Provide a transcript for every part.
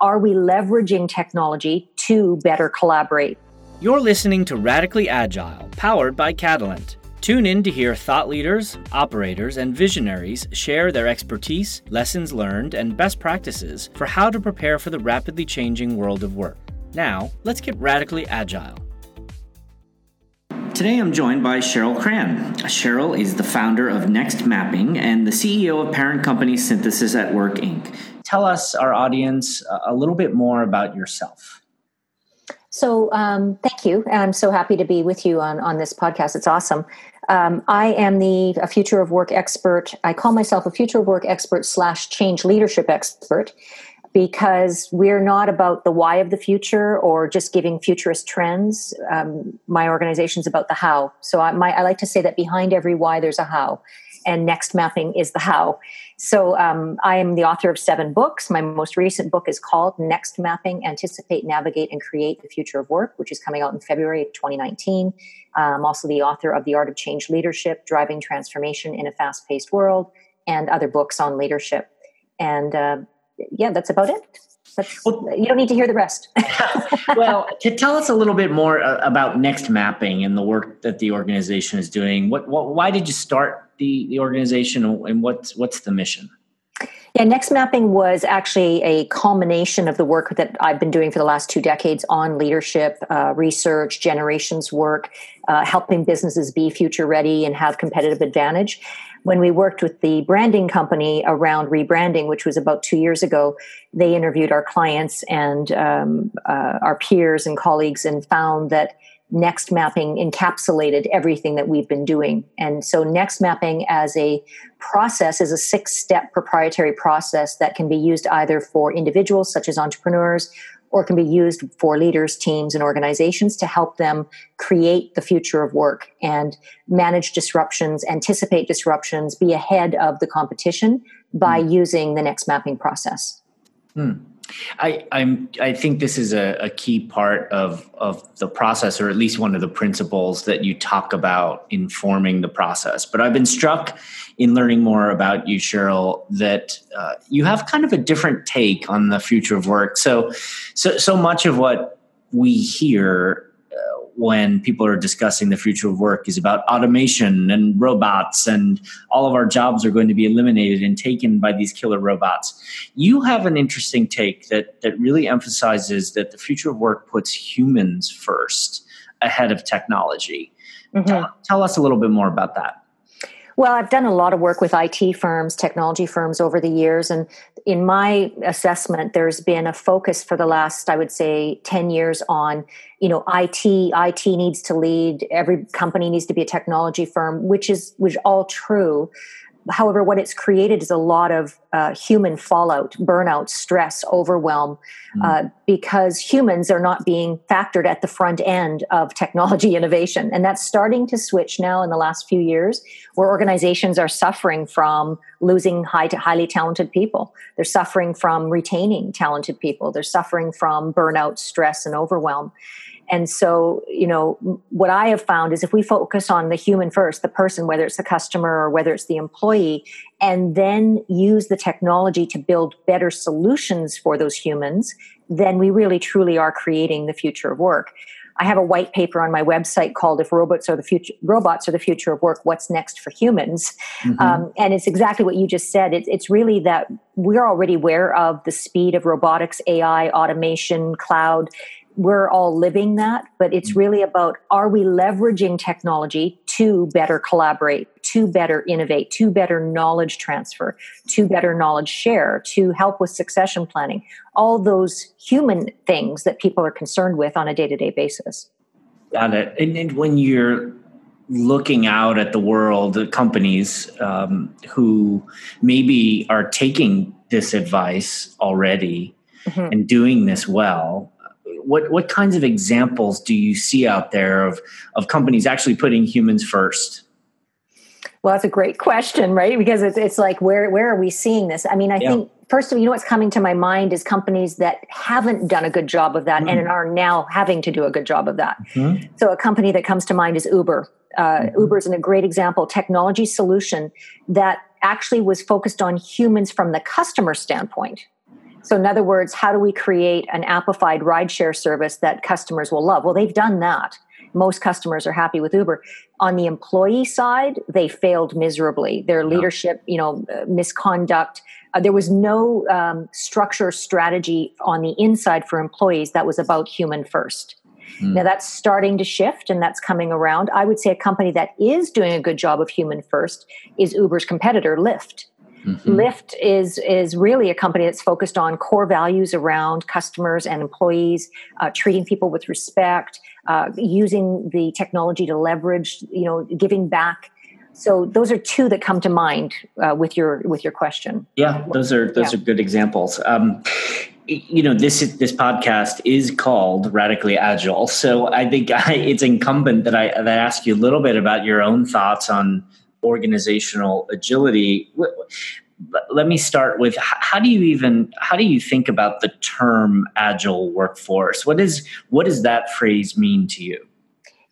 are we leveraging technology to better collaborate? You're listening to Radically Agile, powered by Catalant. Tune in to hear thought leaders, operators, and visionaries share their expertise, lessons learned, and best practices for how to prepare for the rapidly changing world of work. Now, let's get radically agile. Today I'm joined by Cheryl Cran. Cheryl is the founder of Next Mapping and the CEO of parent company Synthesis at Work Inc. Tell us, our audience, a little bit more about yourself. So, um, thank you. I'm so happy to be with you on, on this podcast. It's awesome. Um, I am the a future of work expert. I call myself a future of work expert slash change leadership expert because we're not about the why of the future or just giving futurist trends. Um, my organization is about the how. So I, my, I like to say that behind every why, there's a how and next mapping is the how. So um, I am the author of seven books. My most recent book is called Next Mapping Anticipate, Navigate, and Create the Future of Work, which is coming out in February of 2019. I'm um, also the author of The Art of Change Leadership, Driving Transformation in a Fast Paced World, and other books on leadership. And uh, yeah, that's about it. Well, you don't need to hear the rest. well, to tell us a little bit more uh, about Next Mapping and the work that the organization is doing. What, what why did you start the, the organization and what's what's the mission? Yeah, Next Mapping was actually a culmination of the work that I've been doing for the last two decades on leadership, uh, research, generations work, uh, helping businesses be future ready and have competitive advantage when we worked with the branding company around rebranding, which was about two years ago, they interviewed our clients and um, uh, our peers and colleagues and found that Next Mapping encapsulated everything that we've been doing. And so, Next Mapping as a process is a six step proprietary process that can be used either for individuals, such as entrepreneurs, or can be used for leaders, teams, and organizations to help them create the future of work and manage disruptions, anticipate disruptions, be ahead of the competition by mm. using the next mapping process. Hmm. I, I'm. I think this is a, a, key part of of the process, or at least one of the principles that you talk about informing the process. But I've been struck in learning more about you, Cheryl, that uh, you have kind of a different take on the future of work. So, so so much of what we hear when people are discussing the future of work is about automation and robots and all of our jobs are going to be eliminated and taken by these killer robots. You have an interesting take that that really emphasizes that the future of work puts humans first ahead of technology. Mm-hmm. Tell, tell us a little bit more about that. Well, I've done a lot of work with IT firms, technology firms over the years. And in my assessment, there's been a focus for the last, I would say, 10 years on, you know, IT, IT needs to lead. Every company needs to be a technology firm, which is, which all true. However, what it's created is a lot of uh, human fallout, burnout, stress, overwhelm, mm. uh, because humans are not being factored at the front end of technology innovation. And that's starting to switch now in the last few years, where organizations are suffering from losing high to highly talented people. They're suffering from retaining talented people. They're suffering from burnout, stress, and overwhelm. And so, you know, what I have found is if we focus on the human first, the person, whether it's the customer or whether it's the employee, and then use the technology to build better solutions for those humans, then we really truly are creating the future of work. I have a white paper on my website called "If Robots Are the Future, Robots Are the Future of Work: What's Next for Humans?" Mm-hmm. Um, and it's exactly what you just said. It, it's really that we're already aware of the speed of robotics, AI, automation, cloud, we're all living that, but it's mm. really about are we leveraging technology to better collaborate, to better innovate, to better knowledge transfer, to better knowledge share, to help with succession planning, all those human things that people are concerned with on a day to day basis. Got it. And, and, when you're looking out at the world, the companies um, who maybe are taking this advice already mm-hmm. and doing this well, what what kinds of examples do you see out there of of companies actually putting humans first? Well, that's a great question, right? Because it's it's like where where are we seeing this? I mean, I yeah. think first of all, you know what's coming to my mind is companies that haven't done a good job of that mm-hmm. and are now having to do a good job of that. Mm-hmm. So, a company that comes to mind is Uber. Uh, mm-hmm. Uber is a great example, technology solution that actually was focused on humans from the customer standpoint So, in other words, how do we create an appified rideshare service that customers will love? Well, they've done that. Most customers are happy with Uber. On the employee side, they failed miserably. Their leadership, you know, uh, misconduct. Uh, there was no um, structure strategy on the inside for employees that was about human first. Mm. Now that's starting to shift and that's coming around. I would say a company that is doing a good job of human first is Uber's competitor, Lyft. Mm-hmm. Lyft is is really a company that's focused on core values around customers and employees, uh, treating people with respect, uh, using the technology to leverage, you know, giving back. So those are two that come to mind uh, with your with your question. Yeah, those are those yeah. are good examples. Um, you know this this podcast is called radically agile so i think I, it's incumbent that i that I ask you a little bit about your own thoughts on organizational agility let me start with how do you even how do you think about the term agile workforce what is what does that phrase mean to you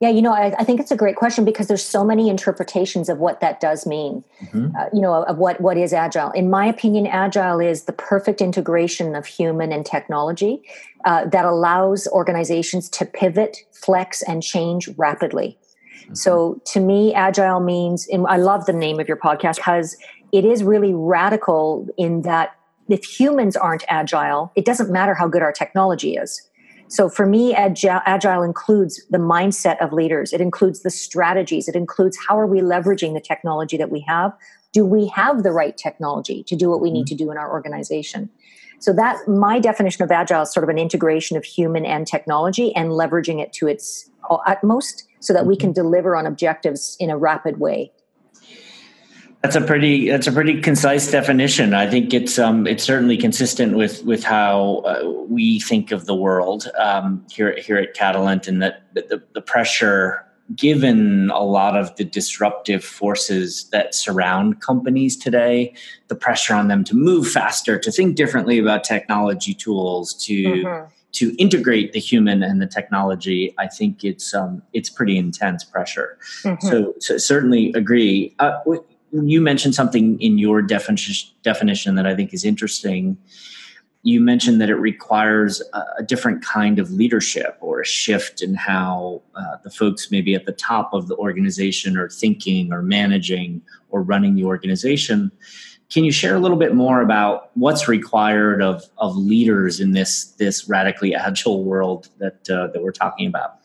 yeah, you know, I, I, think it's a great question because there's so many interpretations of what that does mean. Mm-hmm. Uh, you know, of what what is agile. In my opinion, agile is the perfect integration of human and technology uh, that allows organizations to pivot, flex, and change rapidly. Mm-hmm. So, to me, agile means. I love the name of your podcast because it is really radical in that if humans aren't agile, it doesn't matter how good our technology is so for me, agile, agile includes the mindset of leaders. It includes the strategies. It includes how are we leveraging the technology that we have? Do we have the right technology to do what we need mm-hmm. to do in our organization? So that my definition of agile is sort of an integration of human and technology and leveraging it to its utmost so that we mm-hmm. can deliver on objectives in a rapid way. That's a pretty that's a pretty concise definition. I think it's um, it's certainly consistent with with how uh, we think of the world um, here here at Catalant, and that the, the pressure given a lot of the disruptive forces that surround companies today, the pressure on them to move faster, to think differently about technology tools, to mm-hmm. To integrate the human and the technology, I think it's um, it's pretty intense pressure. Mm-hmm. So, so certainly agree. Uh, you mentioned something in your definition definition that I think is interesting. You mentioned that it requires a, a different kind of leadership or a shift in how uh, the folks maybe at the top of the organization are thinking or managing or running the organization. Can you share a little bit more about what's required of, of leaders in this this radically agile world that uh, that we're talking about?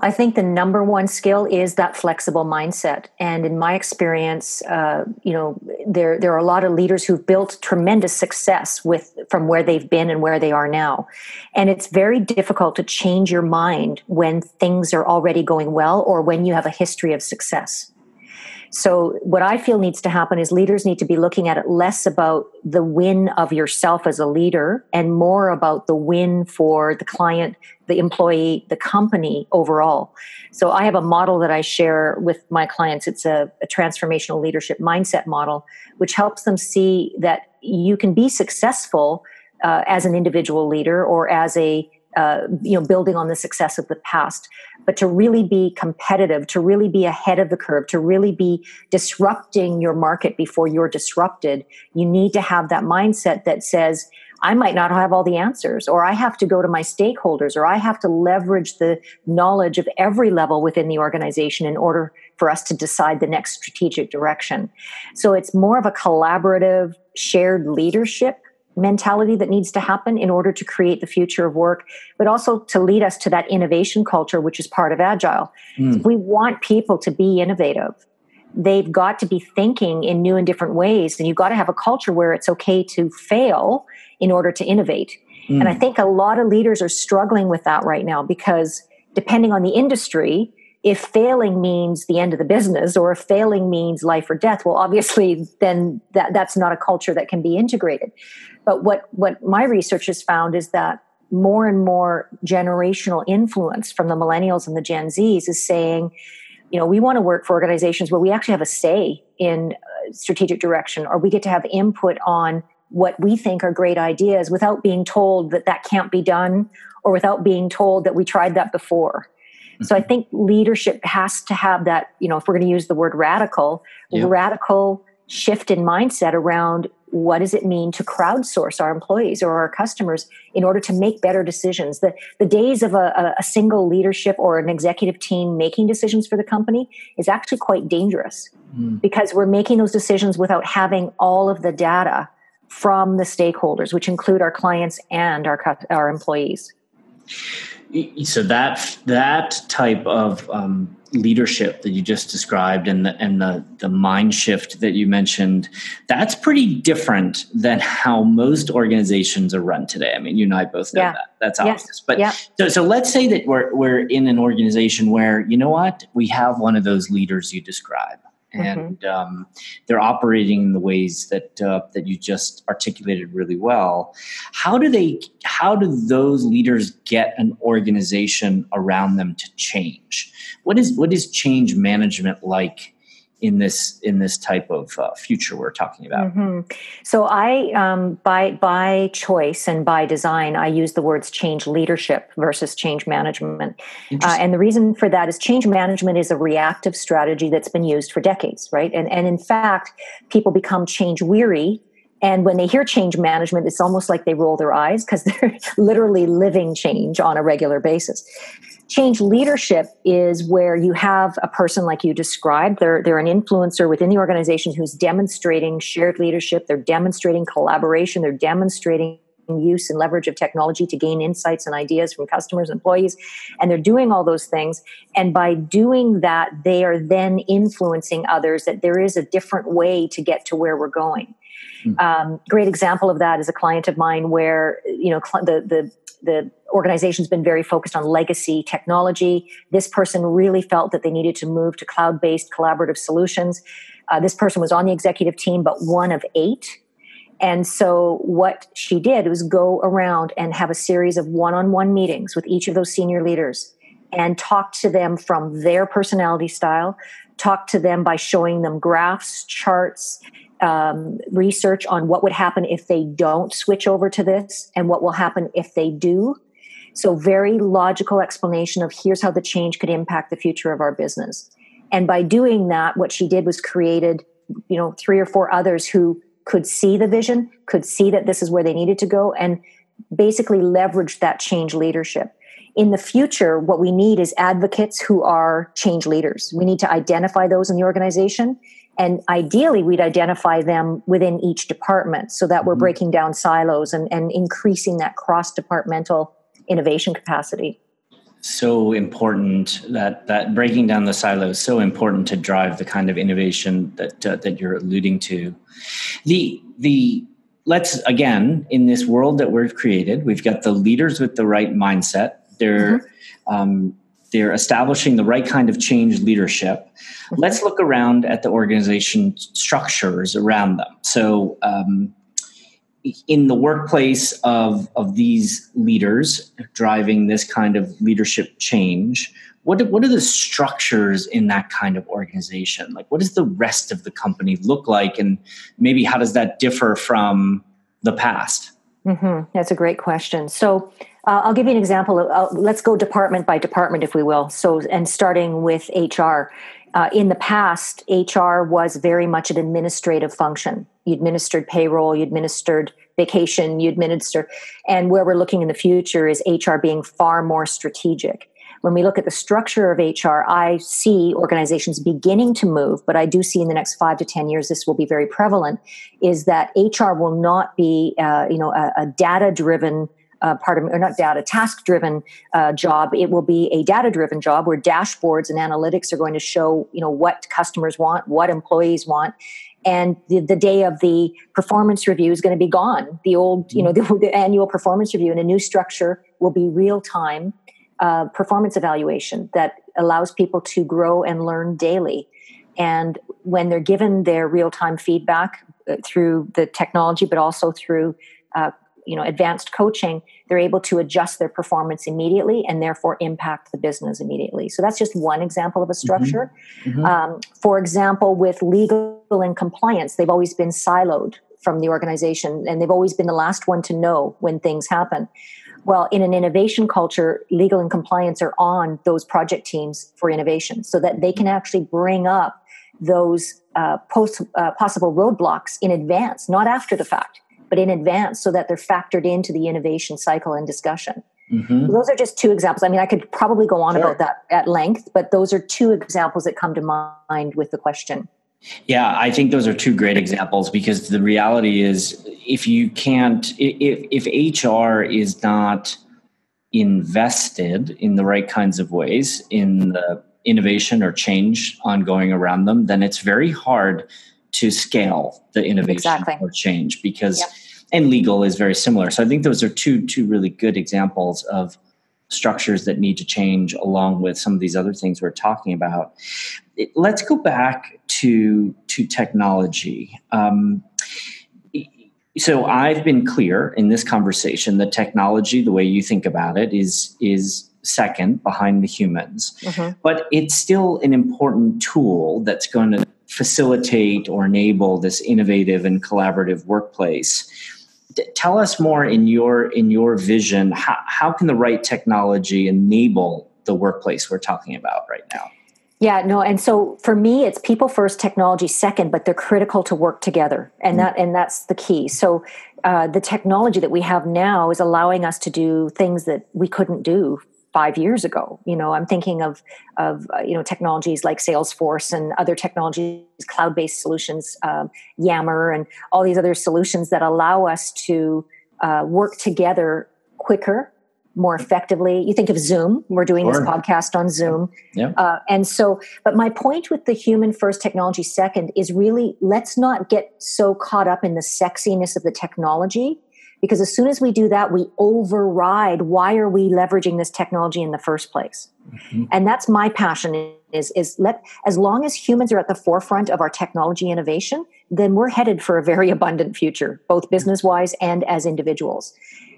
I think the number one skill is that flexible mindset. And in my experience, uh, you know, there there are a lot of leaders who've built tremendous success with from where they've been and where they are now. And it's very difficult to change your mind when things are already going well or when you have a history of success. So, what I feel needs to happen is leaders need to be looking at it less about the win of yourself as a leader and more about the win for the client, the employee, the company overall. So, I have a model that I share with my clients. It's a, a transformational leadership mindset model, which helps them see that you can be successful uh, as an individual leader or as a uh, you know building on the success of the past but to really be competitive to really be ahead of the curve to really be disrupting your market before you're disrupted you need to have that mindset that says i might not have all the answers or i have to go to my stakeholders or i have to leverage the knowledge of every level within the organization in order for us to decide the next strategic direction. So it's more of a collaborative shared leadership mentality that needs to happen in order to create the future of work, but also to lead us to that innovation culture, which is part of Agile. Mm. We want people to be innovative. They've got to be thinking in new and different ways, and you've got to have a culture where it's okay to fail in order to innovate. Mm. And I think a lot of leaders are struggling with that right now because depending on the industry, if failing means the end of the business or if failing means life or death well obviously then that, that's not a culture that can be integrated but what, what my research has found is that more and more generational influence from the millennials and the Gen Zs is saying, you know, we want to work for organizations where we actually have a say in uh, strategic direction or we get to have input on what we think are great ideas without being told that that can't be done or without being told that we tried that before. Mm-hmm. So I think leadership has to have that, you know, if we're going to use the word radical, radical shift in mindset around what does it mean to crowdsource our employees or our customers in order to make better decisions the, the days of a, a single leadership or an executive team making decisions for the company is actually quite dangerous mm. because we're making those decisions without having all of the data from the stakeholders which include our clients and our, our employees so that that type of um, leadership that you just described and the and the the mind shift that you mentioned that's pretty different than how most organizations are run today i mean you and i both know yeah. that that's obvious but yeah. so so let's say that we're we're in an organization where you know what we have one of those leaders you describe. And mm-hmm. um, they're operating in the ways that uh, that you just articulated really well. How do they? How do those leaders get an organization around them to change? What is what is change management like in this in this type of uh, future we're talking about. Mm-hmm. so i um, by by choice and by design i use the words change leadership versus change management. Uh, and the reason for that is change management is a reactive strategy that's been used for decades right? And and in fact people become change weary and when they hear change management, it's almost like they roll their eyes because they're literally living change on a regular basis. Change leadership is where you have a person like you described. They're, they're an influencer within the organization who's demonstrating shared leadership. They're demonstrating collaboration. They're demonstrating use and leverage of technology to gain insights and ideas from customers and employees and they're doing all those things. And by doing that they are then influencing others that there is a different way to get to where we're going. Um, great example of that is a client of mine where you know the the the organization's been very focused on legacy technology. This person really felt that they needed to move to cloud based collaborative solutions. Uh, this person was on the executive team, but one of eight. And so, what she did was go around and have a series of one on one meetings with each of those senior leaders and talk to them from their personality style, talk to them by showing them graphs, charts, um, research on what would happen if they don't switch over to this and what will happen if they do. So, very logical explanation of here's how the change could impact the future of our business. And by doing that, what she did was created, you know, three or four others who could see the vision, could see that this is where they needed to go, and basically leveraged that change leadership. In the future, what we need is advocates who are change leaders. We need to identify those in the organization and ideally we'd identify them within each department so that we're mm-hmm. breaking down silos and, and increasing that cross departmental innovation capacity so important that that breaking down the silos so important to drive the kind of innovation that uh, that you're alluding to the the let's again in this world that we've created we've got the leaders with the right mindset they're mm-hmm. um, they're establishing the right kind of change leadership. Let's look around at the organization structures around them. So, um, in the workplace of, of these leaders driving this kind of leadership change, what, what are the structures in that kind of organization? Like, what does the rest of the company look like? And maybe how does that differ from the past? Mm-hmm. That's a great question. So, uh, I'll give you an example. Of, uh, let's go department by department, if we will. So, and starting with HR. Uh, in the past, HR was very much an administrative function. You administered payroll, you administered vacation, you administer, and where we're looking in the future is HR being far more strategic. When we look at the structure of HR, I see organizations beginning to move, but I do see in the next five to ten years this will be very prevalent. Is that HR will not be, uh, you know, a, a data-driven uh, part of or not data task driven uh, job. It will be a data driven job where dashboards and analytics are going to show you know what customers want what employees want and the, the day of the performance review is going to be gone. The old you know the, the annual performance review and a new structure will be real time uh, performance evaluation that allows people to grow and learn daily. And when they're given their real time feedback uh, through the technology but also through uh, you know advanced coaching they're able to adjust their performance immediately and therefore impact the business immediately so that's just one example of a mm-hmm. structure mm-hmm. um, for example with legal and compliance they've always been siloed from the organization and they've always been the last one to know when things happen well in an innovation culture legal and compliance are on those project teams for innovation so that they can actually bring up those uh, post, uh, possible roadblocks in advance, not after the fact, but in advance so that they're factored into the innovation cycle and discussion. Mm-hmm. So those are just two examples. I mean, I could probably go on sure. about that at length, but those are two examples that come to mind with the question. Yeah, I think those are two great examples because the reality is if you can't, if, if HR is not invested in the right kinds of ways in the innovation or change ongoing around them, then it's very hard to scale the innovation exactly. or change because yep. And legal is very similar. So I think those are two two really good examples of structures that need to change along with some of these other things we're talking about. Let's go back to to technology. Um, so I've been clear in this conversation that technology, the way you think about it, is is second behind the humans, mm-hmm. but it's still an important tool that's going to facilitate or enable this innovative and collaborative workplace. Tell us more in your in your vision. How, how can the right technology enable the workplace we're talking about right now? Yeah, no, and so for me, it's people first, technology second, but they're critical to work together, and mm-hmm. that and that's the key. So uh, the technology that we have now is allowing us to do things that we couldn't do five years ago. You know, I'm thinking of of uh, you know technologies like Salesforce and other technologies, cloud based solutions, um, Yammer, and all these other solutions that allow us to uh, work together quicker more effectively. You think of Zoom. We're doing sure. this podcast on Zoom. Yeah. Uh, and so, but my point with the human first, technology second is really let's not get so caught up in the sexiness of the technology. Because as soon as we do that, we override why are we leveraging this technology in the first place? Mm-hmm. And that's my passion is, is let, as long as humans are at the forefront of our technology innovation, then we're headed for a very abundant future, both business wise and as individuals.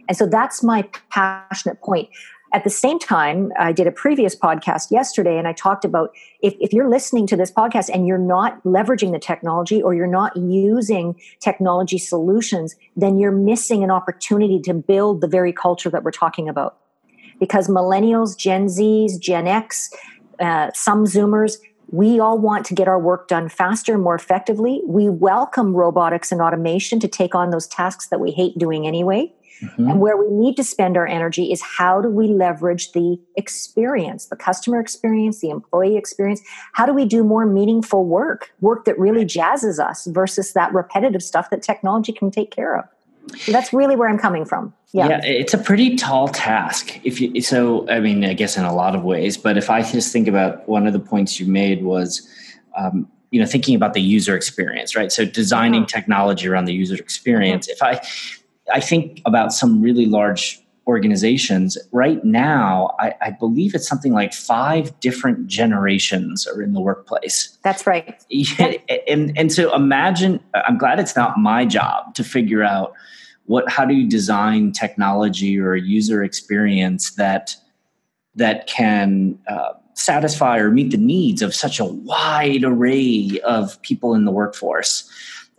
And so that's my passionate point. At the same time, I did a previous podcast yesterday and I talked about if, if you're listening to this podcast and you're not leveraging the technology or you're not using technology solutions, then you're missing an opportunity to build the very culture that we're talking about. Because millennials, Gen Zs, Gen X, uh, some Boomers, we all want to get our work done faster, and more effectively. We welcome robotics and automation to take on those tasks that we hate doing anyway. Mm-hmm. And where we need to spend our energy is how do we leverage the experience, the customer experience, the employee experience? How do we do more meaningful work, work that really jazzes us versus that repetitive stuff that technology can take care of? So that's really where I'm coming from. Yeah. yeah, it's a pretty tall task. If you so, I mean, I guess in a lot of ways. But if I just think about one of the points you made was, um, you know, thinking about the user experience, right? So designing technology around the user experience. Mm-hmm. If I I think about some really large organizations. Right now I, I, believe it's something like five different generations are in the workplace. That's right. And, and so imagine i'm glad it's not my job to figure out what how do you design technology or user experience that that can uh, satisfy or meet the needs of such a wide array of people in the workforce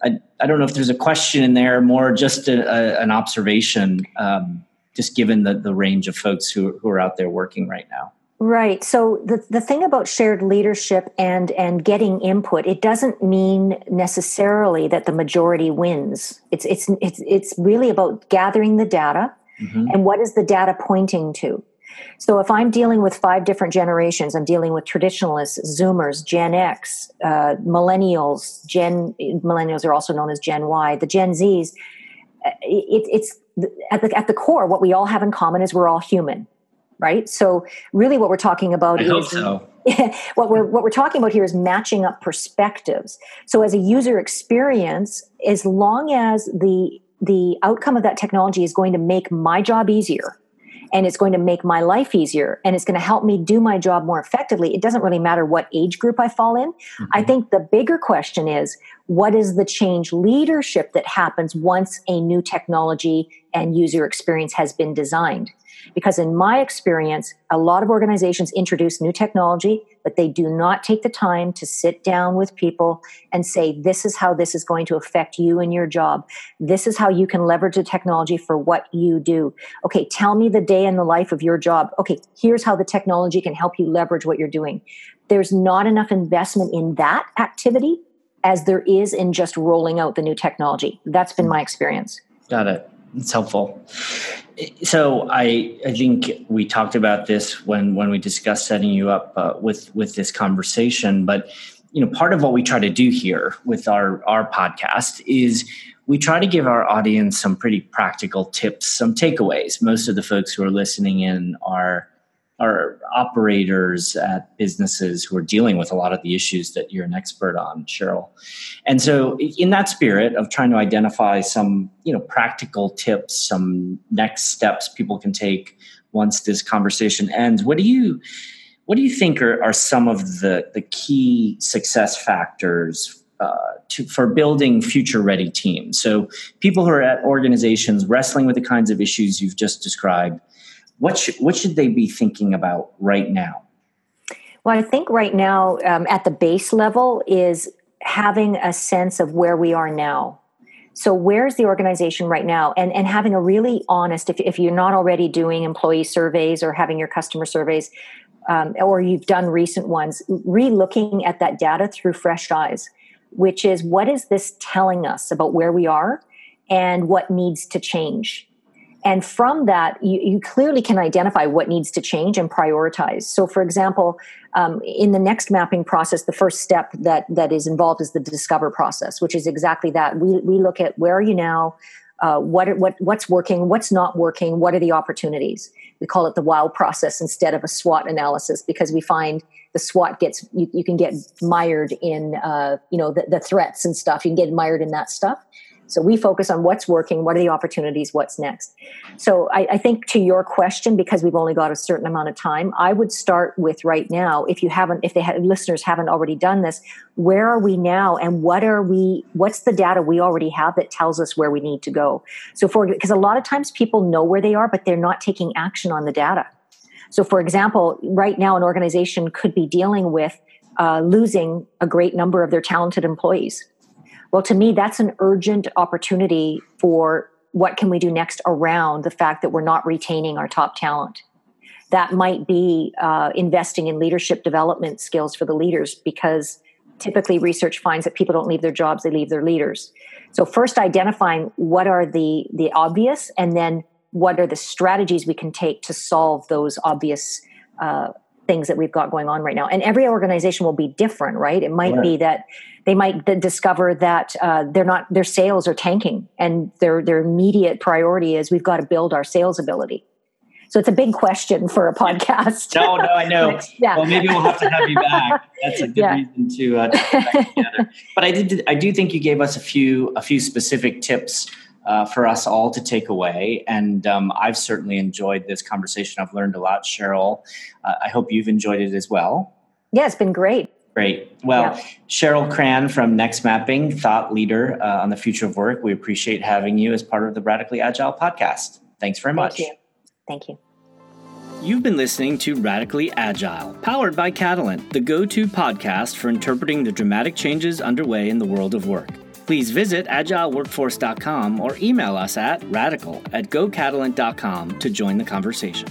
I, I don't know if there's a question in there, more just a, a, an observation, um, just given the, the range of folks who, who are out there working right now. Right. So the, the thing about shared leadership and and getting input, it doesn't mean necessarily that the majority wins. It's it's it's it's really about gathering the data mm-hmm. and what is the data pointing to. So if I'm dealing with five different generations, I'm dealing with traditionalists, Boomers, Gen X, uh, millennials, Gen millennials are also known as Gen Y, the Gen Zs. Uh, it, it's at the, at the core, what we all have in common is we're all human, right? So really, what we're talking about I is so. what we're what we're talking about here is matching up perspectives. So as a user experience, as long as the the outcome of that technology is going to make my job easier and it's going to make my life easier and it's going to help me do my job more effectively. It doesn't really matter what age group I fall in. Mm-hmm. I think the bigger question is what is the change leadership that happens once a new technology and user experience has been designed? Because in my experience, a lot of organizations introduce new technology, but they do not take the time to sit down with people and say, this is how this is going to affect you and your job. This is how you can leverage the technology for what you do. Okay, tell me the day in the life of your job. Okay, here's how the technology can help you leverage what you're doing. There's not enough investment in that activity as there is in just rolling out the new technology. That's been my experience. Got it. It's helpful. So I I think we talked about this when when we discussed setting you up uh, with with this conversation. But you know, part of what we try to do here with our our podcast is we try to give our audience some pretty practical tips, some takeaways. Most of the folks who are listening in are are operators at businesses who are dealing with a lot of the issues that you're an expert on, Cheryl. And so, in that spirit of trying to identify some, you know, practical tips, some next steps people can take once this conversation ends, what do you what do you think are, are some of the the key success factors uh, to, for building future ready teams? So, people who are at organizations wrestling with the kinds of issues you've just described what should, what should they be thinking about right now? Well, I think right now, um, at the base level, is having a sense of where we are now. So, where's the organization right now? And, and having a really honest, if, if you're not already doing employee surveys or having your customer surveys, um, or you've done recent ones, re looking at that data through fresh eyes, which is what is this telling us about where we are and what needs to change? And from that, you, you, clearly can identify what needs to change and prioritize. So, for example, um, in the next mapping process, the first step that, that is involved is the discover process, which is exactly that. We, we look at where are you now, uh, what, what, what's working, what's not working, what are the opportunities. We call it the wow process instead of a SWOT analysis because we find the SWOT gets, you, you can get mired in, uh, you know, the, the threats and stuff. You can get mired in that stuff. So we focus on what's working, what are the opportunities, what's next. So I, I, think to your question, because we've only got a certain amount of time, I would start with right now. If you haven't, if they have, listeners haven't already done this, where are we now, and what are we? What's the data we already have that tells us where we need to go? So for because a lot of times people know where they are, but they're not taking action on the data. So for example, right now an organization could be dealing with uh, losing a great number of their talented employees well, to me, that's an urgent opportunity for what can we do next around the fact that we're not retaining our top talent. That might be uh, investing in leadership development skills for the leaders because typically research finds that people don't leave their jobs, they leave their leaders. So, first identifying what are the, the obvious and then what are the strategies we can take to solve those obvious uh, things that we've got going on right now. And every organization will be different, right? It might right. be that they might discover that uh, they're not their sales are tanking, and their their immediate priority is we've got to build our sales ability. So it's a big question for a podcast. no, no, I know. yeah. Well, maybe we'll have to have you back. That's a good yeah. reason to, uh, to together. But I did. I do think you gave us a few a few specific tips uh, for us all to take away. And um, I've certainly enjoyed this conversation. I've learned a lot, Cheryl. Uh, I hope you've enjoyed it as well. Yeah, it's been great. Great. Well, yeah. Cheryl Cran from Next Mapping, thought leader uh, on the future of work. We appreciate having you as part of the Radically Agile podcast. Thanks very much. Thank you. Thank you. You've been listening to Radically Agile, powered by Catalant, the go to podcast for interpreting the dramatic changes underway in the world of work. Please visit agileworkforce.com or email us at radical at gocatalant.com to join the conversation.